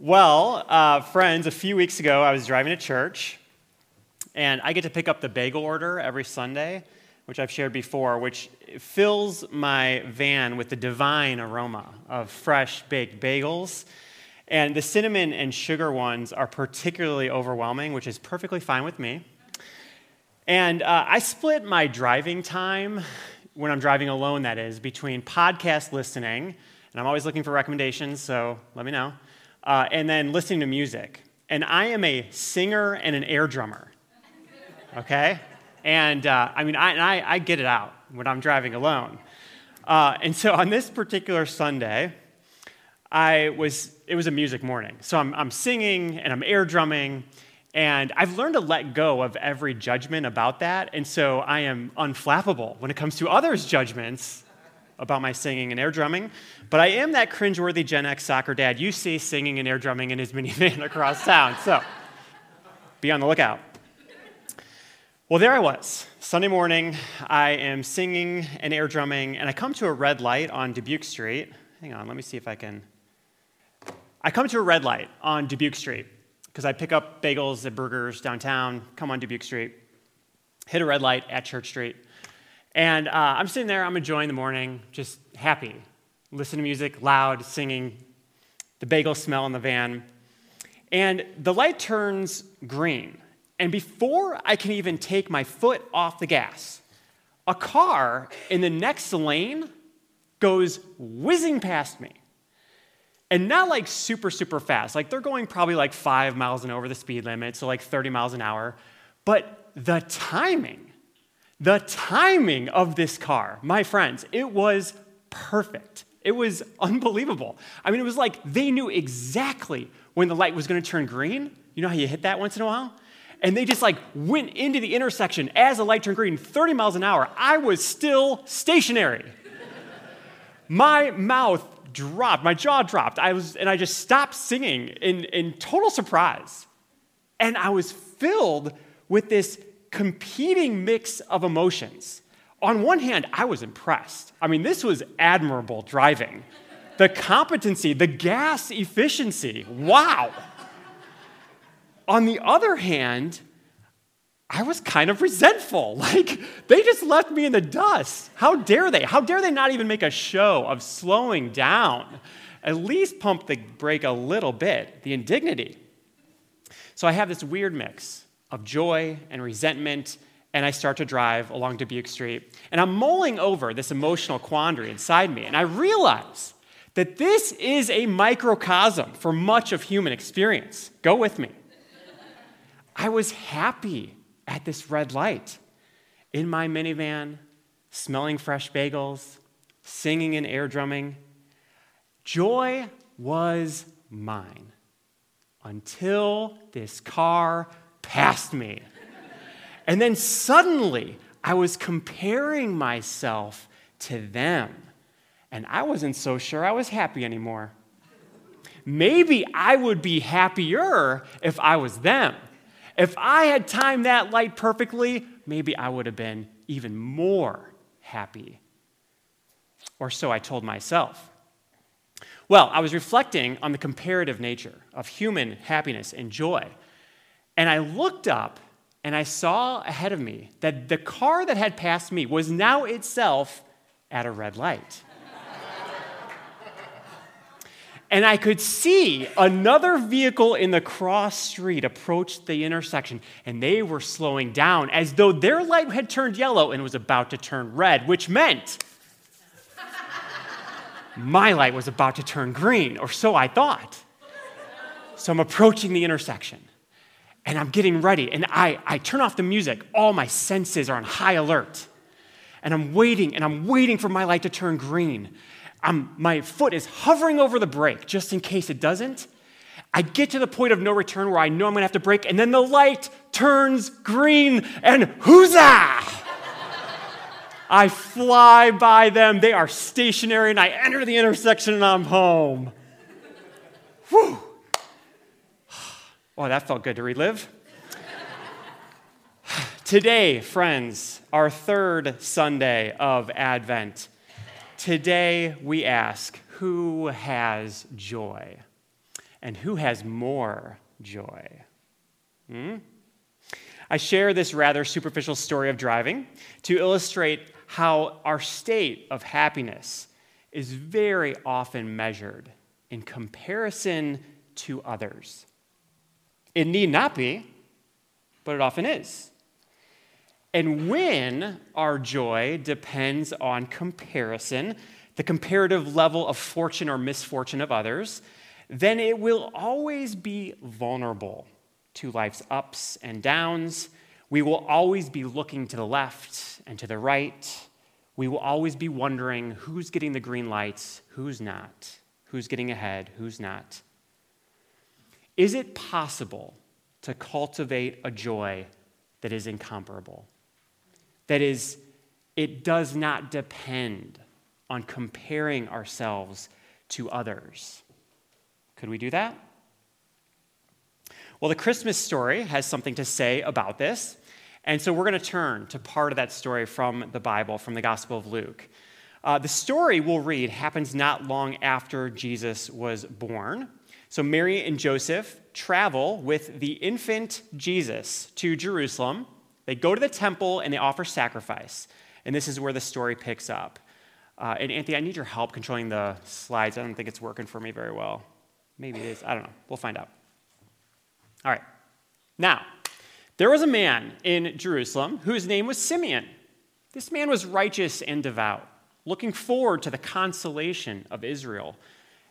Well, uh, friends, a few weeks ago I was driving to church, and I get to pick up the bagel order every Sunday, which I've shared before, which fills my van with the divine aroma of fresh baked bagels. And the cinnamon and sugar ones are particularly overwhelming, which is perfectly fine with me. And uh, I split my driving time, when I'm driving alone, that is, between podcast listening, and I'm always looking for recommendations, so let me know, uh, and then listening to music. And I am a singer and an air drummer, okay? And uh, I mean, I, I, I, get it out when I'm driving alone. Uh, and so on this particular Sunday, I was, it was a music morning. So I'm, I'm singing and I'm air drumming, and I've learned to let go of every judgment about that. And so I am unflappable when it comes to others' judgments about my singing and air drumming. But I am that cringeworthy Gen X soccer dad you see singing and air drumming in his minivan across town. So be on the lookout. Well, there I was. Sunday morning, I am singing and air drumming, and I come to a red light on Dubuque Street. Hang on, let me see if I can. I come to a red light on Dubuque Street because I pick up bagels at Bruegger's downtown, come on Dubuque Street, hit a red light at Church Street. And uh, I'm sitting there, I'm enjoying the morning, just happy. Listen to music, loud, singing, the bagel smell in the van. And the light turns green. And before I can even take my foot off the gas, a car in the next lane goes whizzing past me and not like super, super fast. Like they're going probably like five miles an hour the speed limit, so like 30 miles an hour. But the timing, the timing of this car, my friends, it was perfect. It was unbelievable. I mean, it was like they knew exactly when the light was going to turn green. You know how you hit that once in a while? And they just like went into the intersection as the light turned green, 30 miles an hour. I was still stationary. My mouth dropped, my jaw dropped. I was, and I just stopped singing in, in total surprise. And I was filled with this competing mix of emotions. On one hand, I was impressed. I mean, this was admirable driving. The competency, the gas efficiency, wow. On the other hand, I was kind of resentful. Like, they just left me in the dust. How dare they? How dare they not even make a show of slowing down? At least pump the brake a little bit, the indignity. So I have this weird mix of joy and resentment, and I start to drive along Dubuque Street. And I'm mulling over this emotional quandary inside me, and I realize that this is a microcosm for much of human experience. Go with me. I was happy at this red light in my minivan, smelling fresh bagels, singing and air drumming. Joy was mine until this car passed me. and then suddenly, I was comparing myself to them. And I wasn't so sure I was happy anymore. Maybe I would be happier if I was them. If I had timed that light perfectly, maybe I would have been even more happy. Or so I told myself. Well, I was reflecting on the comparative nature of human happiness and joy. And I looked up and I saw ahead of me that the car that had passed me was now itself at a red light and I could see another vehicle in the cross street approach the intersection, and they were slowing down as though their light had turned yellow and was about to turn red, which meant my light was about to turn green, or so I thought. So I'm approaching the intersection, and I'm getting ready, and I, I turn off the music. All my senses are on high alert. And I'm waiting, and I'm waiting for my light to turn green. I'm, my foot is hovering over the brake just in case it doesn't. I get to the point of no return where I know I'm gonna have to brake, and then the light turns green, and huzzah! I fly by them. They are stationary, and I enter the intersection, and I'm home. Whew. Oh, that felt good to relive. Today, friends, our third Sunday of Advent. Today we ask, who has joy? And who has more joy? Hmm? I share this rather superficial story of driving to illustrate how our state of happiness is very often measured in comparison to others. It need not be, but it often is. And when our joy depends on comparison, the comparative level of fortune or misfortune of others, then it will always be vulnerable to life's ups and downs. We will always be looking to the left and to the right. We will always be wondering who's getting the green lights, who's not, who's getting ahead, who's not. Is it possible to cultivate a joy that is incomparable? That is, it does not depend on comparing ourselves to others. Could we do that? Well, the Christmas story has something to say about this. And so we're going to turn to part of that story from the Bible, from the Gospel of Luke. Uh, the story we'll read happens not long after Jesus was born. So Mary and Joseph travel with the infant Jesus to Jerusalem. They go to the temple and they offer sacrifice. And this is where the story picks up. Uh, and Anthony, I need your help controlling the slides. I don't think it's working for me very well. Maybe it is. I don't know. We'll find out. All right. Now, there was a man in Jerusalem whose name was Simeon. This man was righteous and devout, looking forward to the consolation of Israel,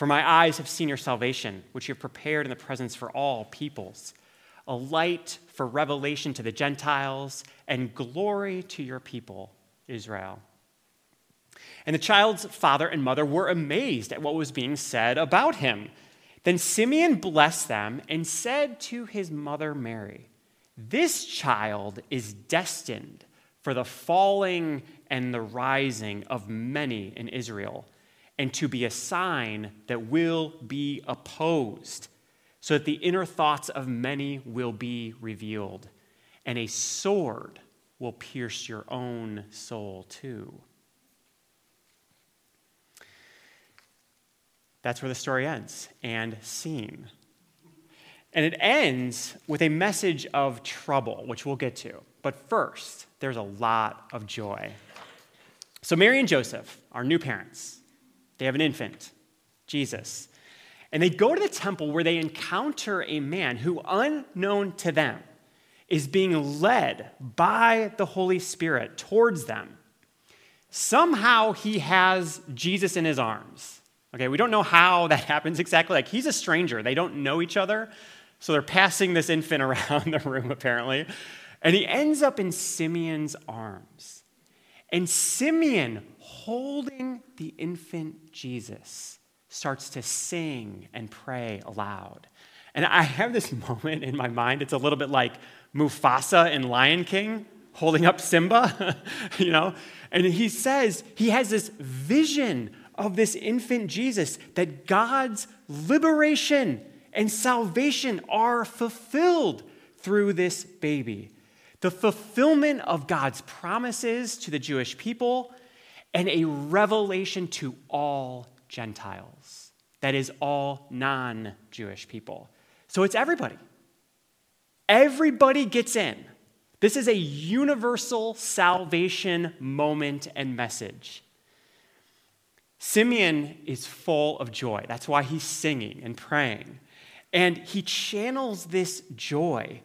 For my eyes have seen your salvation, which you have prepared in the presence for all peoples, a light for revelation to the Gentiles and glory to your people, Israel. And the child's father and mother were amazed at what was being said about him. Then Simeon blessed them and said to his mother Mary, This child is destined for the falling and the rising of many in Israel, and to be a sign that will be opposed, so that the inner thoughts of many will be revealed, and a sword will pierce your own soul too That's where the story ends and scene. And it ends with a message of trouble, which we'll get to. But first, there's a lot of joy. So, Mary and Joseph our new parents. They have an infant, Jesus. And they go to the temple where they encounter a man who, unknown to them, is being led by the Holy Spirit towards them. Somehow he has Jesus in his arms. Okay, we don't know how that happens exactly. Like, he's a stranger, they don't know each other. So they're passing this infant around the room, apparently. And he ends up in Simeon's arms. And Simeon, holding the infant Jesus, starts to sing and pray aloud. And I have this moment in my mind, it's a little bit like Mufasa in Lion King holding up Simba, you know? And he says, he has this vision of this infant Jesus that God's liberation and salvation are fulfilled through this baby. The fulfillment of God's promises to the Jewish people and a revelation to all Gentiles. That is, all non Jewish people. So it's everybody. Everybody gets in. This is a universal salvation moment and message. Simeon is full of joy. That's why he's singing and praying. And he channels this joy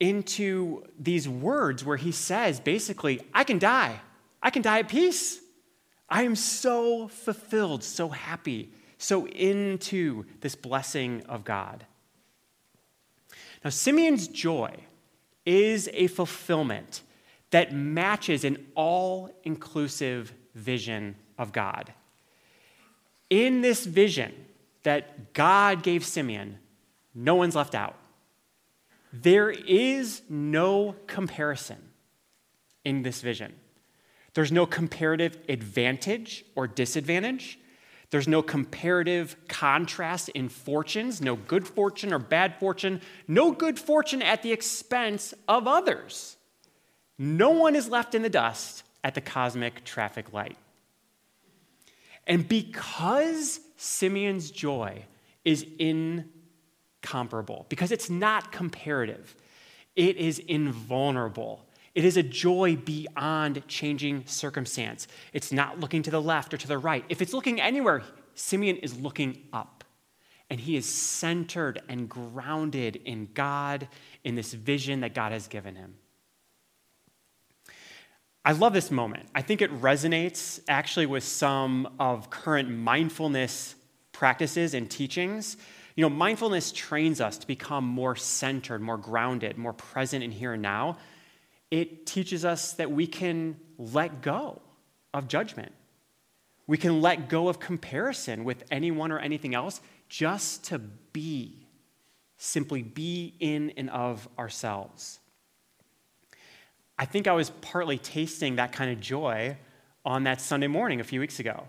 into these words where he says, basically, I can die. I can die at peace. I am so fulfilled, so happy, so into this blessing of God. Now, Simeon's joy is a fulfillment that matches an all inclusive vision of God in this vision that God gave Simeon, No one's left out. There is no comparison in this vision. There's no comparative advantage or disadvantage. There's no comparative contrast in fortunes, no good fortune or bad fortune, no good fortune at the expense of others. No one is left in the dust at the cosmic traffic light. And because Simeon's joy is incomparable, because it's not comparative, it is invulnerable. It is a joy beyond changing circumstance. It's not looking to the left or to the right. If it's looking anywhere, Simeon is looking up. And he is centered and grounded in God, in this vision that God has given him. I love this moment. I think it resonates actually with some of current mindfulness practices and teachings. You know, mindfulness trains us to become more centered, more grounded, more present in here and now it teaches us that we can let go of judgment. We can let go of comparison with anyone or anything else just to be, simply be in and of ourselves. I think I was partly tasting that kind of joy on that Sunday morning a few weeks ago.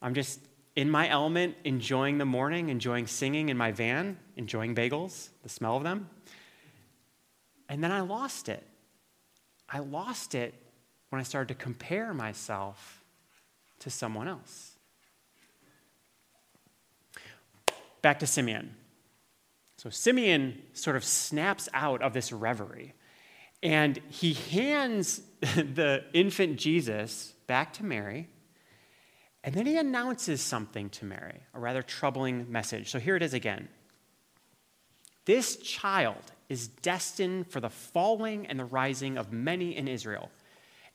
I'm just in my element, enjoying the morning, enjoying singing in my van, enjoying bagels, the smell of them. And then I lost it. I lost it when I started to compare myself to someone else. Back to Simeon. So Simeon sort of snaps out of this reverie and he hands the infant Jesus back to Mary. And then he announces something to Mary, a rather troubling message. So here it is again. This child is destined for the falling and the rising of many in Israel,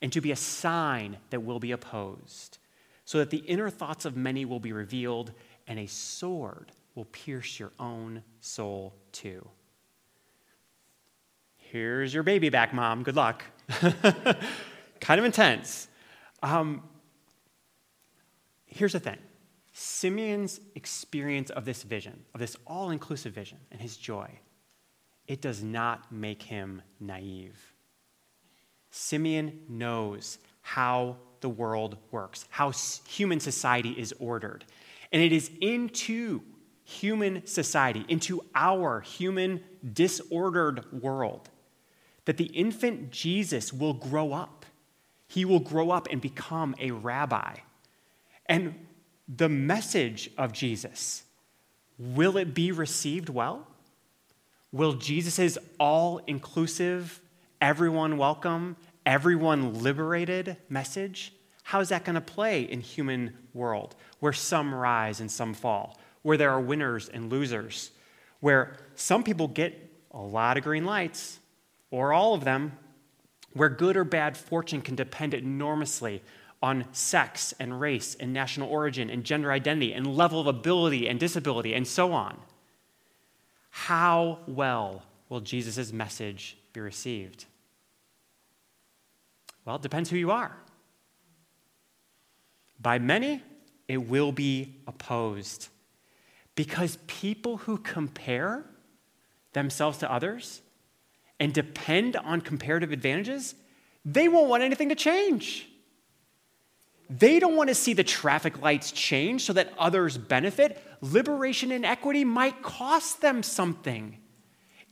and to be a sign that will be opposed, so that the inner thoughts of many will be revealed, and a sword will pierce your own soul too. Here's your baby back, mom. Good luck. kind of intense. Um, here's the thing Simeon's experience of this vision, of this all inclusive vision, and his joy it does not make him naive. Simeon knows how the world works, how human society is ordered. And it is into human society, into our human disordered world, that the infant Jesus will grow up. He will grow up and become a rabbi. And the message of Jesus, will it be received well? Will Jesus' all inclusive, everyone welcome, everyone liberated message, how is that going to play in human world where some rise and some fall, where there are winners and losers, where some people get a lot of green lights or all of them, where good or bad fortune can depend enormously on sex and race and national origin and gender identity and level of ability and disability and so on. How well will Jesus' message be received? Well, it depends who you are. By many, it will be opposed. Because people who compare themselves to others and depend on comparative advantages, they won't want anything to change. They don't want to see the traffic lights change so that others benefit. Liberation and equity might cost them something.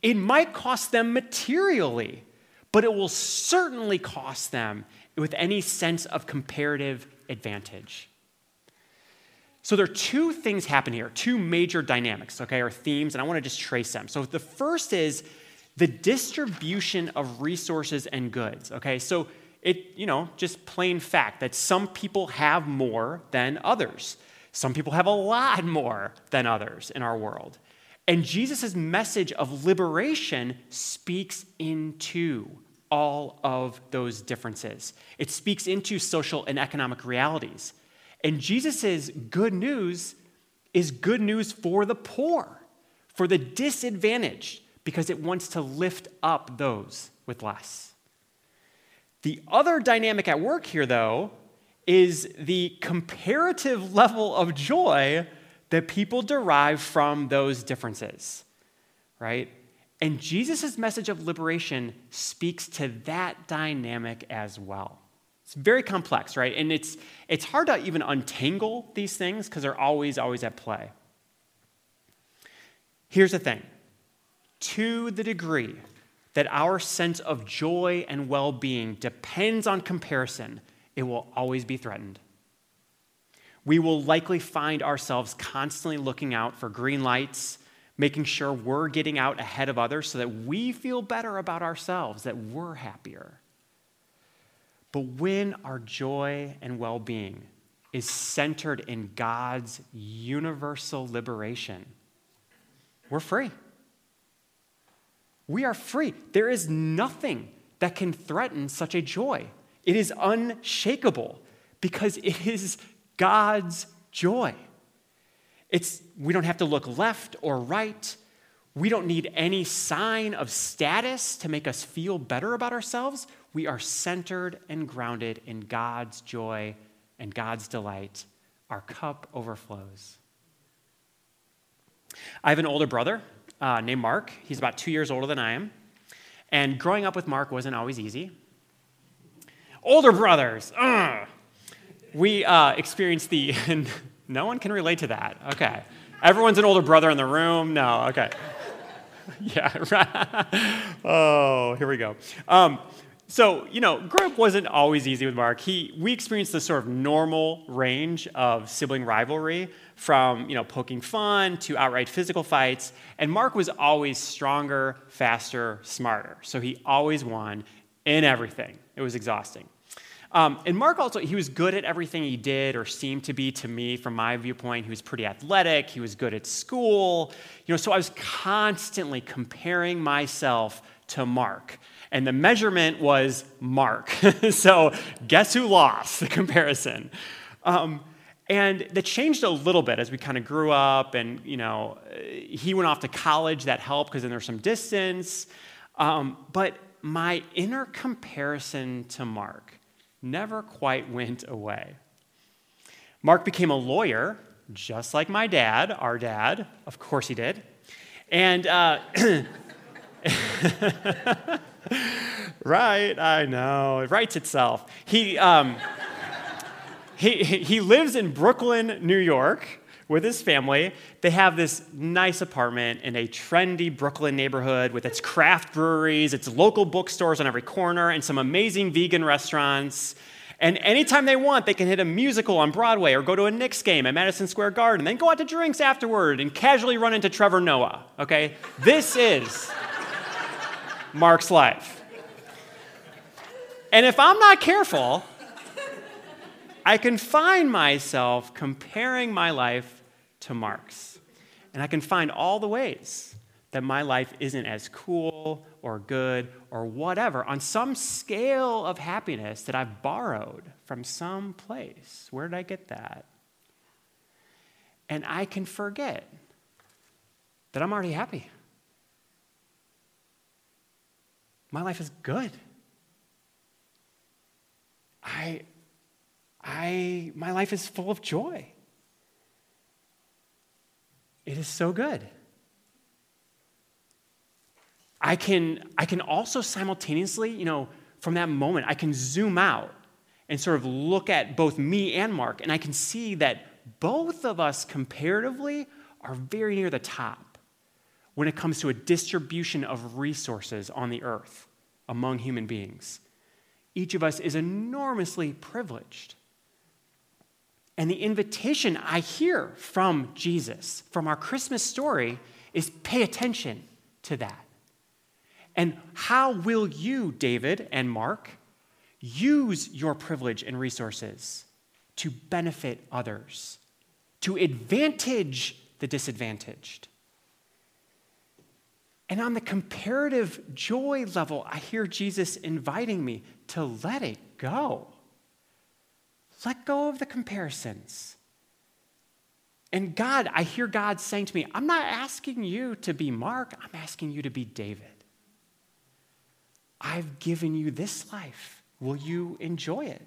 It might cost them materially, but it will certainly cost them with any sense of comparative advantage. So there are two things happen here, two major dynamics, okay, or themes, and I want to just trace them. So the first is the distribution of resources and goods, okay? So it, you know, just plain fact that some people have more than others. Some people have a lot more than others in our world. And Jesus' message of liberation speaks into all of those differences. It speaks into social and economic realities. And Jesus' good news is good news for the poor, for the disadvantaged, because it wants to lift up those with less. The other dynamic at work here, though, is the comparative level of joy that people derive from those differences. right? And Jesus' message of liberation speaks to that dynamic as well. It's very complex, right? And it's, it's hard to even untangle these things because they're always, always at play. Here's the thing to the degree that our sense of joy and well being depends on comparison, it will always be threatened. We will likely find ourselves constantly looking out for green lights making sure we're getting out ahead of others so that we feel better about ourselves, that we're happier. But when our joy and well being is centered in God's universal liberation, we're free. We are free. There is nothing that can threaten such a joy. It is unshakable because it is God's joy. It's, we don't have to look left or right. We don't need any sign of status to make us feel better about ourselves. We are centered and grounded in God's joy and God's delight. Our cup overflows. I have an older brother uh, named Mark. He's about two years older than I am. And growing up with Mark wasn't always easy. Older brothers, ugh. we uh, experienced the No one can relate to that. Okay. Everyone's an older brother in the room. No, okay. yeah, right. oh, here we go. Um, so, you know, growing up wasn't always easy with Mark. He, we experienced this sort of normal range of sibling rivalry from, you know, poking fun to outright physical fights. And Mark was always stronger, faster, smarter. So he always won in everything. It was exhausting. Um, and Mark also, he was good at everything he did or seemed to be to me from my viewpoint. He was pretty athletic, he was good at school. You know, so I was constantly comparing myself to Mark. And the measurement was Mark. so guess who lost the comparison? Um, and that changed a little bit as we kind of grew up and, you know, he went off to college. That helped because then there's some distance. Um, but my inner comparison to Mark never quite went away. Mark became a lawyer, just like my dad, our dad. Of course he did. And, uh, right, I know, it writes itself. He, um, he, he lives in Brooklyn, New York with his family. They have this nice apartment in a trendy Brooklyn neighborhood with its craft breweries, its local bookstores on every corner, and some amazing vegan restaurants. And anytime they want, they can hit a musical on Broadway or go to a Knicks game at Madison Square Garden, then go out to drinks afterward and casually run into Trevor Noah. Okay? This is Mark's life. And if I'm not careful, I can find myself comparing my life to Mark's. And I can find all the ways that my life isn't as cool or good or whatever on some scale of happiness that I've borrowed from some place. Where did I get that? And I can forget that I'm already happy. My life is good. I, I, my life is full of joy. It is so good. I can, I can also simultaneously, you know, from that moment, I can zoom out and sort of look at both me and Mark, and I can see that both of us comparatively are very near the top when it comes to a distribution of resources on the earth among human beings. Each of us is enormously privileged. And the invitation I hear from Jesus, from our Christmas story, is pay attention to that. And how will you, David and Mark, use your privilege and resources to benefit others, to advantage the disadvantaged? And on the comparative joy level, I hear Jesus inviting me to let it go. Let go of the comparisons. And God, I hear God saying to me, I'm not asking you to be Mark, I'm asking you to be David. I've given you this life. Will you enjoy it?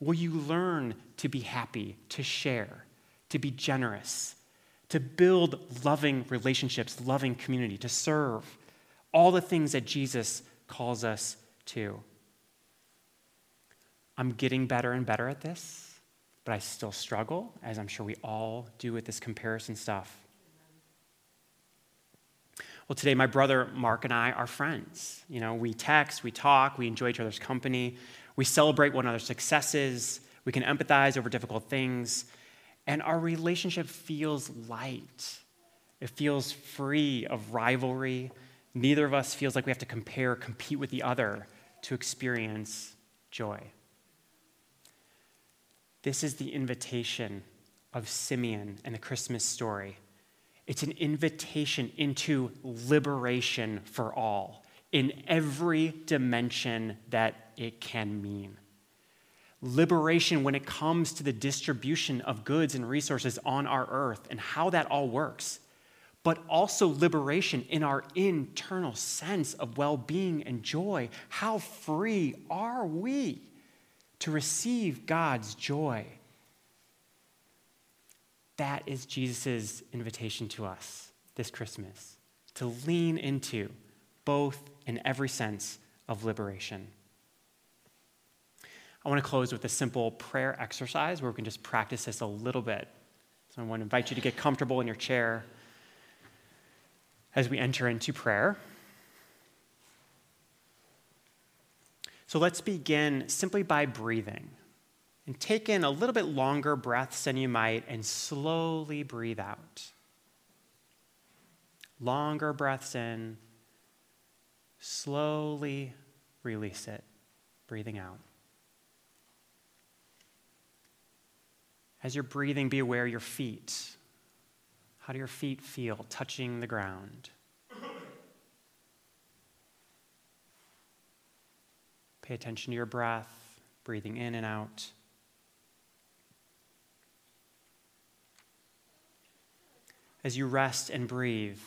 Will you learn to be happy, to share, to be generous, to build loving relationships, loving community, to serve, all the things that Jesus calls us to. I'm getting better and better at this, but I still struggle, as I'm sure we all do with this comparison stuff. Well, today, my brother Mark and I are friends. You know, we text, we talk, we enjoy each other's company, we celebrate one another's successes, we can empathize over difficult things, and our relationship feels light. It feels free of rivalry. Neither of us feels like we have to compare, compete with the other to experience joy. This is the invitation of Simeon and the Christmas story. It's an invitation into liberation for all in every dimension that it can mean liberation when it comes to the distribution of goods and resources on our earth and how that all works, but also liberation in our internal sense of well being and joy. How free are we to receive God's joy? That is Jesus' invitation to us this Christmas to lean into both in every sense of liberation. I want to close with a simple prayer exercise where we can just practice this a little bit. So I want to invite you to get comfortable in your chair as we enter into prayer. So let's begin simply by breathing. And take in a little bit longer breaths than you might and slowly breathe out. Longer breaths in, slowly release it, breathing out. As you're breathing, be aware of your feet. How do your feet feel touching the ground? Pay attention to your breath, breathing in and out. As you rest and breathe,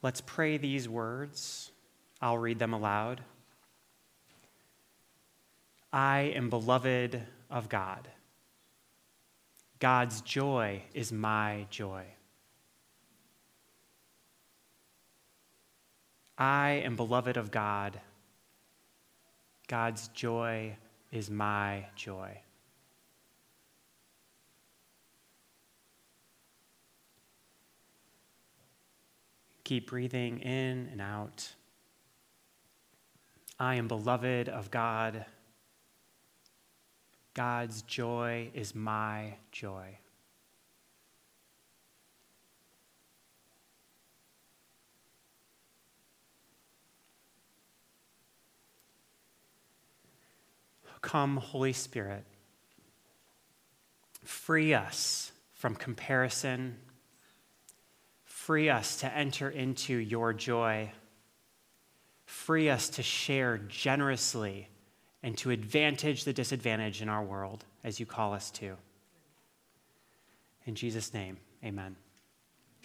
let's pray these words. I'll read them aloud. I am beloved of God. God's joy is my joy. I am beloved of God. God's joy is my joy. Keep breathing in and out. I am beloved of God. God's joy is my joy. Come, Holy Spirit, free us from comparison, free us to enter into your joy, free us to share generously and to advantage the disadvantage in our world as you call us to. In Jesus' name, amen.